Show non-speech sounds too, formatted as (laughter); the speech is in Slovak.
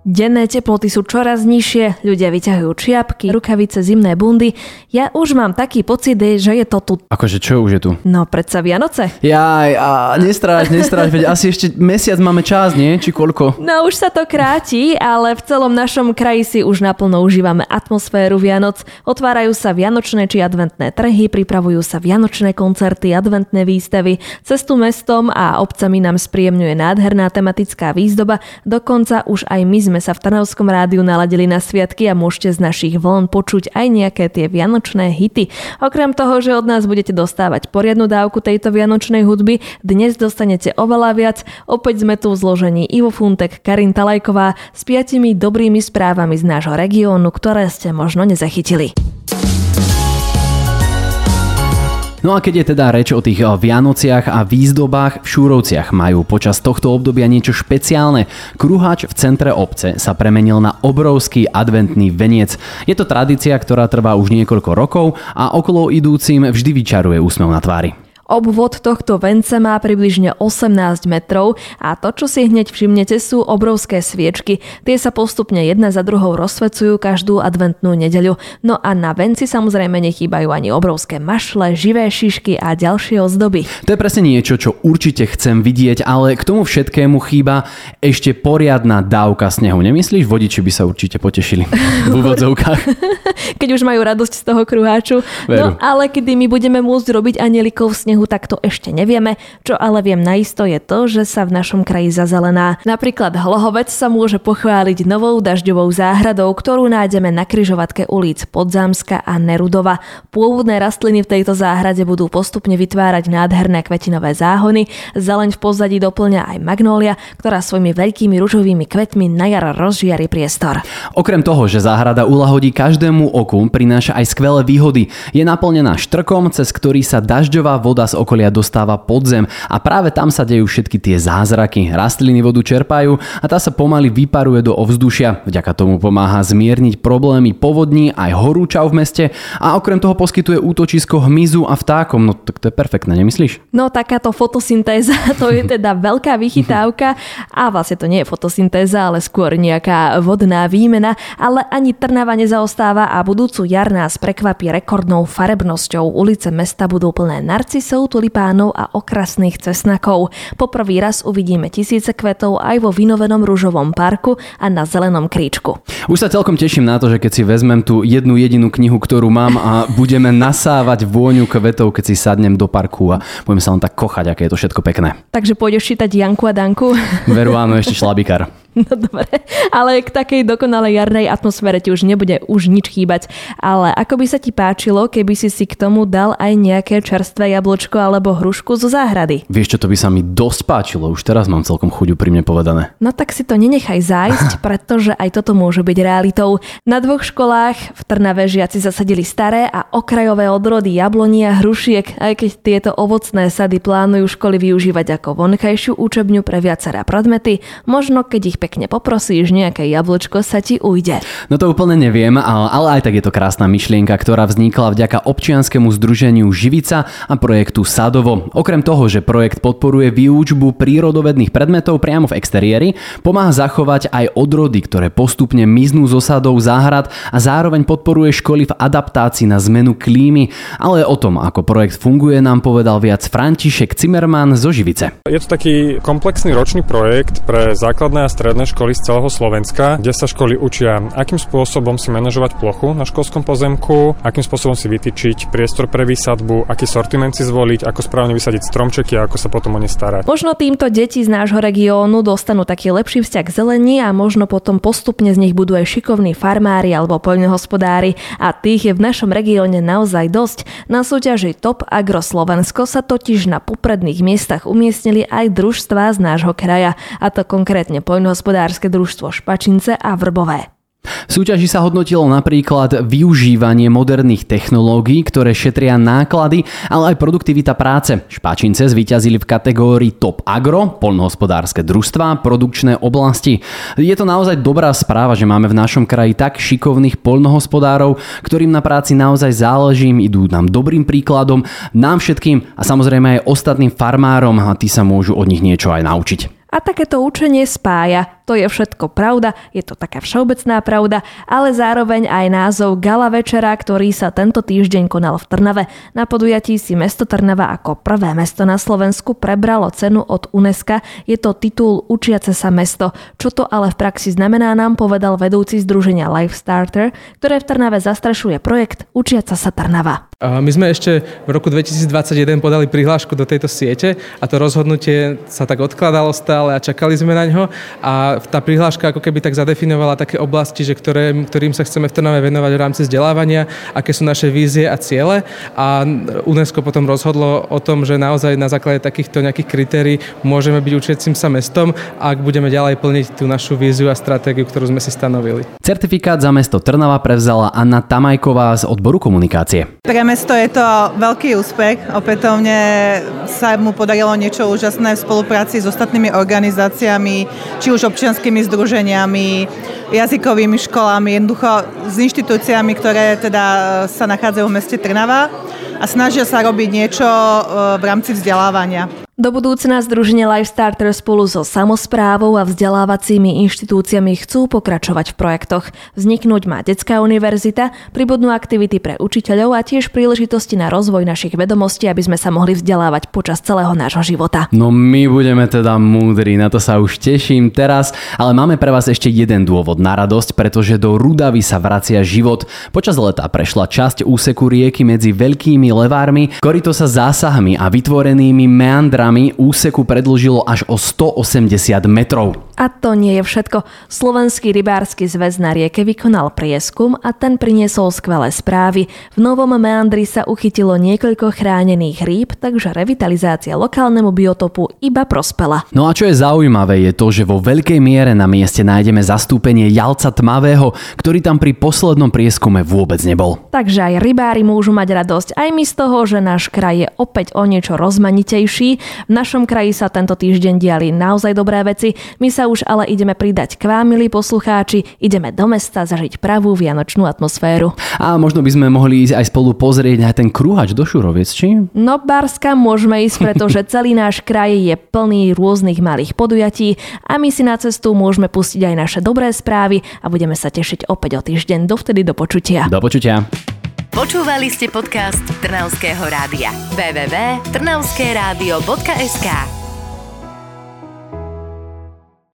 Denné teploty sú čoraz nižšie, ľudia vyťahujú čiapky, rukavice, zimné bundy. Ja už mám taký pocit, že je to tu. Akože čo už je tu? No predsa Vianoce. Jaj, a nestráž, nestráž, veď asi ešte mesiac máme čas, nie? Či koľko? No už sa to kráti, ale v celom našom kraji si už naplno užívame atmosféru Vianoc. Otvárajú sa vianočné či adventné trhy, pripravujú sa vianočné koncerty, adventné výstavy. Cestu mestom a obcami nám spríjemňuje nádherná tematická výzdoba, dokonca už aj my sme sa v Trnavskom rádiu naladili na sviatky a môžete z našich vln počuť aj nejaké tie vianočné hity. Okrem toho, že od nás budete dostávať poriadnu dávku tejto vianočnej hudby, dnes dostanete oveľa viac. Opäť sme tu v zložení Ivo Funtek, Karin Talajková s piatimi dobrými správami z nášho regiónu, ktoré ste možno nezachytili. No a keď je teda reč o tých Vianociach a výzdobách, v Šúrovciach majú počas tohto obdobia niečo špeciálne. Kruhač v centre obce sa premenil na obrovský adventný veniec. Je to tradícia, ktorá trvá už niekoľko rokov a okolo idúcim vždy vyčaruje úsmev na tvári. Obvod tohto vence má približne 18 metrov a to, čo si hneď všimnete, sú obrovské sviečky. Tie sa postupne jedna za druhou rozsvecujú každú adventnú nedeľu. No a na venci samozrejme nechýbajú ani obrovské mašle, živé šišky a ďalšie ozdoby. To je presne niečo, čo určite chcem vidieť, ale k tomu všetkému chýba ešte poriadna dávka snehu. Nemyslíš? Vodiči by sa určite potešili v úvodzovkách. (laughs) Keď už majú radosť z toho kruháču. Veru. No ale kedy my budeme môcť robiť anielikov snehu, snehu, tak to ešte nevieme. Čo ale viem naisto je to, že sa v našom kraji zazelená. Napríklad Hlohovec sa môže pochváliť novou dažďovou záhradou, ktorú nájdeme na kryžovatke ulic Podzámska a Nerudova. Pôvodné rastliny v tejto záhrade budú postupne vytvárať nádherné kvetinové záhony. Zeleň v pozadí doplňa aj magnólia, ktorá svojimi veľkými ružovými kvetmi na jar rozžiari priestor. Okrem toho, že záhrada ulahodí každému oku, prináša aj skvelé výhody. Je naplnená štrkom, cez ktorý sa dažďová voda z okolia dostáva pod zem a práve tam sa dejú všetky tie zázraky. Rastliny vodu čerpajú a tá sa pomaly vyparuje do ovzdušia. Vďaka tomu pomáha zmierniť problémy povodní aj horúčav v meste a okrem toho poskytuje útočisko hmyzu a vtákom. No tak to je perfektné, nemyslíš? No takáto fotosyntéza, (laughs) to je teda veľká vychytávka a vlastne to nie je fotosyntéza, ale skôr nejaká vodná výmena, ale ani Trnava nezaostáva a budúcu jar nás prekvapí rekordnou farebnosťou. Ulice mesta budú plné narcisov, kvetov, tulipánov a okrasných cesnakov. Poprvý raz uvidíme tisíce kvetov aj vo vynovenom rúžovom parku a na zelenom kríčku. Už sa celkom teším na to, že keď si vezmem tú jednu jedinú knihu, ktorú mám a budeme nasávať vôňu kvetov, keď si sadnem do parku a budeme sa len tak kochať, aké je to všetko pekné. Takže pôjdeš čítať Janku a Danku? Veru áno, ešte šlabikár. (laughs) No dobre, ale k takej dokonalej jarnej atmosfére ti už nebude už nič chýbať. Ale ako by sa ti páčilo, keby si si k tomu dal aj nejaké čerstvé jablčko alebo hrušku zo záhrady? Vieš čo, to by sa mi dosť páčilo, už teraz mám celkom chuťu pri mne povedané. No tak si to nenechaj zájsť, (laughs) pretože aj toto môže byť realitou. Na dvoch školách v Trnave žiaci zasadili staré a okrajové odrody jabloní a hrušiek, aj keď tieto ovocné sady plánujú školy využívať ako vonkajšiu učebňu pre viaceré predmety, možno keď ich pekne poprosíš, nejaké jablčko sa ti ujde. No to úplne neviem, ale, ale aj tak je to krásna myšlienka, ktorá vznikla vďaka občianskému združeniu Živica a projektu Sadovo. Okrem toho, že projekt podporuje výučbu prírodovedných predmetov priamo v exteriéri, pomáha zachovať aj odrody, ktoré postupne miznú z osadov záhrad a zároveň podporuje školy v adaptácii na zmenu klímy. Ale o tom, ako projekt funguje, nám povedal viac František Zimmermann zo Živice. Je to taký komplexný ročný projekt pre základné a stredné stredné školy z celého Slovenska, kde sa školy učia, akým spôsobom si manažovať plochu na školskom pozemku, akým spôsobom si vytýčiť priestor pre výsadbu, aký sortiment si zvoliť, ako správne vysadiť stromčeky a ako sa potom o ne starať. Možno týmto deti z nášho regiónu dostanú taký lepší vzťah k zelení a možno potom postupne z nich budú aj šikovní farmári alebo poľnohospodári a tých je v našom regióne naozaj dosť. Na súťaži Top Agro Slovensko sa totiž na popredných miestach umiestnili aj družstvá z nášho kraja, a to konkrétne poľnohospodárske družstvo Špačince a Vrbové. V súťaži sa hodnotilo napríklad využívanie moderných technológií, ktoré šetria náklady, ale aj produktivita práce. Špačince zvíťazili v kategórii Top Agro, polnohospodárske družstva, produkčné oblasti. Je to naozaj dobrá správa, že máme v našom kraji tak šikovných polnohospodárov, ktorým na práci naozaj záleží, idú nám dobrým príkladom, nám všetkým a samozrejme aj ostatným farmárom a tí sa môžu od nich niečo aj naučiť. A takéto učenie spája. To je všetko pravda, je to taká všeobecná pravda, ale zároveň aj názov Gala večera, ktorý sa tento týždeň konal v Trnave. Na podujatí si mesto Trnava ako prvé mesto na Slovensku prebralo cenu od UNESCO. Je to titul Učiace sa mesto. Čo to ale v praxi znamená nám povedal vedúci združenia Life Starter, ktoré v Trnave zastrašuje projekt Učiaca sa Trnava. My sme ešte v roku 2021 podali prihlášku do tejto siete a to rozhodnutie sa tak odkladalo stále a čakali sme na ňo a tá prihláška ako keby tak zadefinovala také oblasti, že ktoré, ktorým sa chceme v Trnave venovať v rámci vzdelávania, aké sú naše vízie a ciele a UNESCO potom rozhodlo o tom, že naozaj na základe takýchto nejakých kritérií môžeme byť učiacim sa mestom, ak budeme ďalej plniť tú našu víziu a stratégiu, ktorú sme si stanovili. Certifikát za mesto Trnava prevzala Anna Tamajková z odboru komunikácie. Pre mesto je to veľký úspech. Opätovne sa mu podarilo niečo úžasné v spolupráci s ostatnými organizáciami, či už občianskými združeniami, jazykovými školami, jednoducho s inštitúciami, ktoré teda sa nachádzajú v meste Trnava a snažia sa robiť niečo e, v rámci vzdelávania. Do budúcna Združenie Lifestarter spolu so samozprávou a vzdelávacími inštitúciami chcú pokračovať v projektoch. Vzniknúť má Detská univerzita, pribudnú aktivity pre učiteľov a tiež príležitosti na rozvoj našich vedomostí, aby sme sa mohli vzdelávať počas celého nášho života. No my budeme teda múdri, na to sa už teším teraz, ale máme pre vás ešte jeden dôvod na radosť, pretože do Rudavy sa vracia život. Počas leta prešla časť úseku rieky medzi veľkými levármi, korito sa zásahmi a vytvorenými meandrami kilometrami úseku predlžilo až o 180 metrov. A to nie je všetko. Slovenský rybársky zväz na rieke vykonal prieskum a ten priniesol skvelé správy. V novom meandri sa uchytilo niekoľko chránených rýb, takže revitalizácia lokálnemu biotopu iba prospela. No a čo je zaujímavé je to, že vo veľkej miere na mieste nájdeme zastúpenie jalca tmavého, ktorý tam pri poslednom prieskume vôbec nebol. Takže aj rybári môžu mať radosť aj my z toho, že náš kraj je opäť o niečo rozmanitejší. V našom kraji sa tento týždeň diali naozaj dobré veci. My sa už ale ideme pridať k vám, milí poslucháči. Ideme do mesta zažiť pravú vianočnú atmosféru. A možno by sme mohli ísť aj spolu pozrieť na ten krúhač do Šuroviec, či? No, Barska môžeme ísť, (laughs) pretože celý náš kraj je plný rôznych malých podujatí a my si na cestu môžeme pustiť aj naše dobré správy a budeme sa tešiť opäť o týždeň. Dovtedy do počutia. Do počutia. Počúvali ste podcast Trnavského rádia. www.trnavskeradio.sk